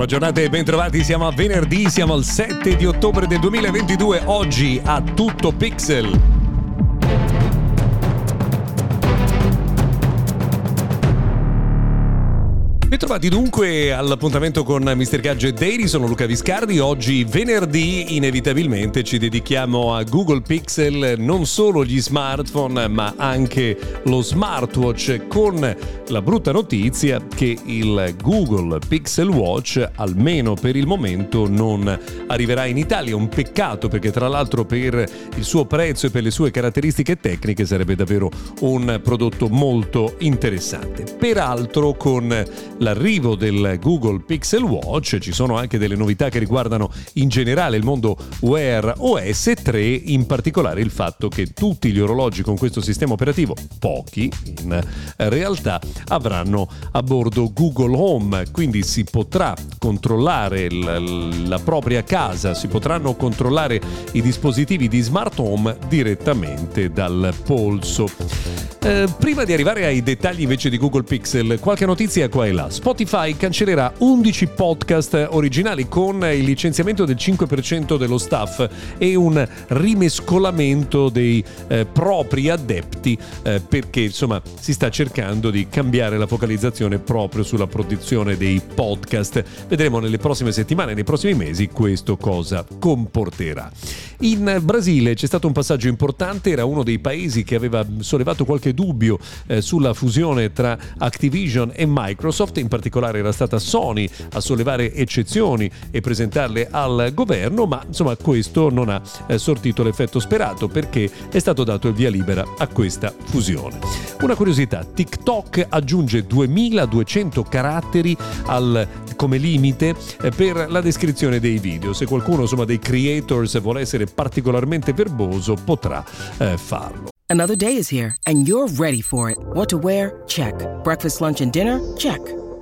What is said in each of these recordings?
Buona giornata e bentrovati, siamo a venerdì, siamo al 7 di ottobre del 2022, oggi a Tutto Pixel. Bentrovati dunque all'appuntamento con Mr. Gadget Daily, sono Luca Viscardi, oggi venerdì inevitabilmente ci dedichiamo a Google Pixel, non solo gli smartphone ma anche lo smartwatch con la brutta notizia che il Google Pixel Watch almeno per il momento non arriverà in Italia, un peccato perché tra l'altro per il suo prezzo e per le sue caratteristiche tecniche sarebbe davvero un prodotto molto interessante. Peraltro con l'arrivo del Google Pixel Watch ci sono anche delle novità che riguardano in generale il mondo Wear OS 3, in particolare il fatto che tutti gli orologi con questo sistema operativo, pochi in realtà, avranno a bordo Google Home, quindi si potrà controllare la propria casa, si potranno controllare i dispositivi di smart home direttamente dal polso. Eh, prima di arrivare ai dettagli invece di Google Pixel, qualche notizia qua e là. Spotify cancellerà 11 podcast originali con il licenziamento del 5% dello staff e un rimescolamento dei eh, propri adepti eh, perché insomma si sta cercando di cambiare la focalizzazione proprio sulla produzione dei podcast. Vedremo nelle prossime settimane, nei prossimi mesi questo cosa comporterà. In Brasile c'è stato un passaggio importante, era uno dei paesi che aveva sollevato qualche dubbio eh, sulla fusione tra Activision e Microsoft in particolare era stata Sony a sollevare eccezioni e presentarle al governo, ma insomma questo non ha eh, sortito l'effetto sperato perché è stato dato il via libera a questa fusione. Una curiosità, TikTok aggiunge 2200 caratteri al, come limite eh, per la descrizione dei video. Se qualcuno insomma dei creators vuole essere particolarmente verboso potrà eh, farlo. Another day is here and you're ready for it. What to wear? Check. Breakfast, lunch and dinner? Check.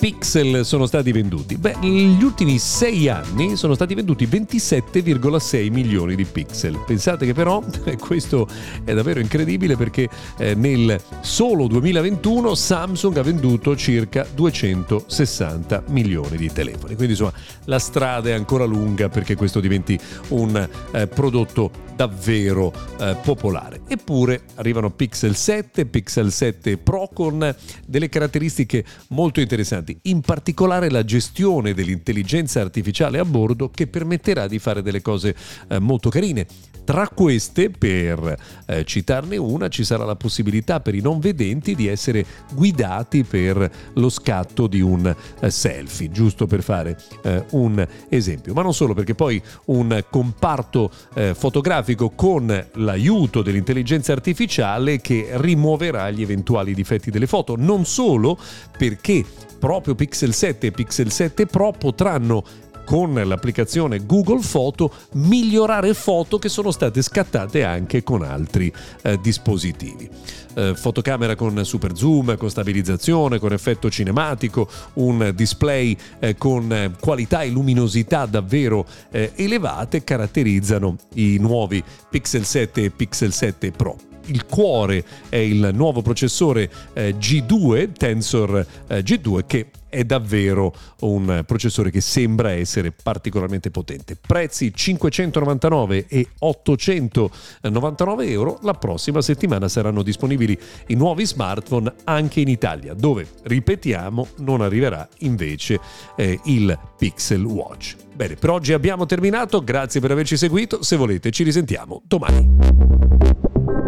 pixel sono stati venduti? Beh, negli ultimi sei anni sono stati venduti 27,6 milioni di pixel. Pensate che però questo è davvero incredibile perché eh, nel solo 2021 Samsung ha venduto circa 260 milioni di telefoni. Quindi insomma la strada è ancora lunga perché questo diventi un eh, prodotto davvero eh, popolare. Eppure arrivano Pixel 7, Pixel 7 Pro con delle caratteristiche molto interessanti importanti, in particolare la gestione dell'intelligenza artificiale a bordo che permetterà di fare delle cose eh, molto carine. Tra queste, per eh, citarne una, ci sarà la possibilità per i non vedenti di essere guidati per lo scatto di un eh, selfie, giusto per fare eh, un esempio. Ma non solo, perché poi un comparto eh, fotografico con l'aiuto dell'intelligenza artificiale che rimuoverà gli eventuali difetti delle foto. Non solo perché proprio Pixel 7 e Pixel 7 Pro potranno con l'applicazione Google Photo migliorare foto che sono state scattate anche con altri eh, dispositivi. Eh, fotocamera con super zoom, con stabilizzazione, con effetto cinematico, un display eh, con eh, qualità e luminosità davvero eh, elevate caratterizzano i nuovi Pixel 7 e Pixel 7 Pro il cuore è il nuovo processore eh, G2, Tensor eh, G2, che è davvero un processore che sembra essere particolarmente potente. Prezzi 599 e 899 euro. La prossima settimana saranno disponibili i nuovi smartphone anche in Italia, dove, ripetiamo, non arriverà invece eh, il Pixel Watch. Bene, per oggi abbiamo terminato, grazie per averci seguito, se volete ci risentiamo domani.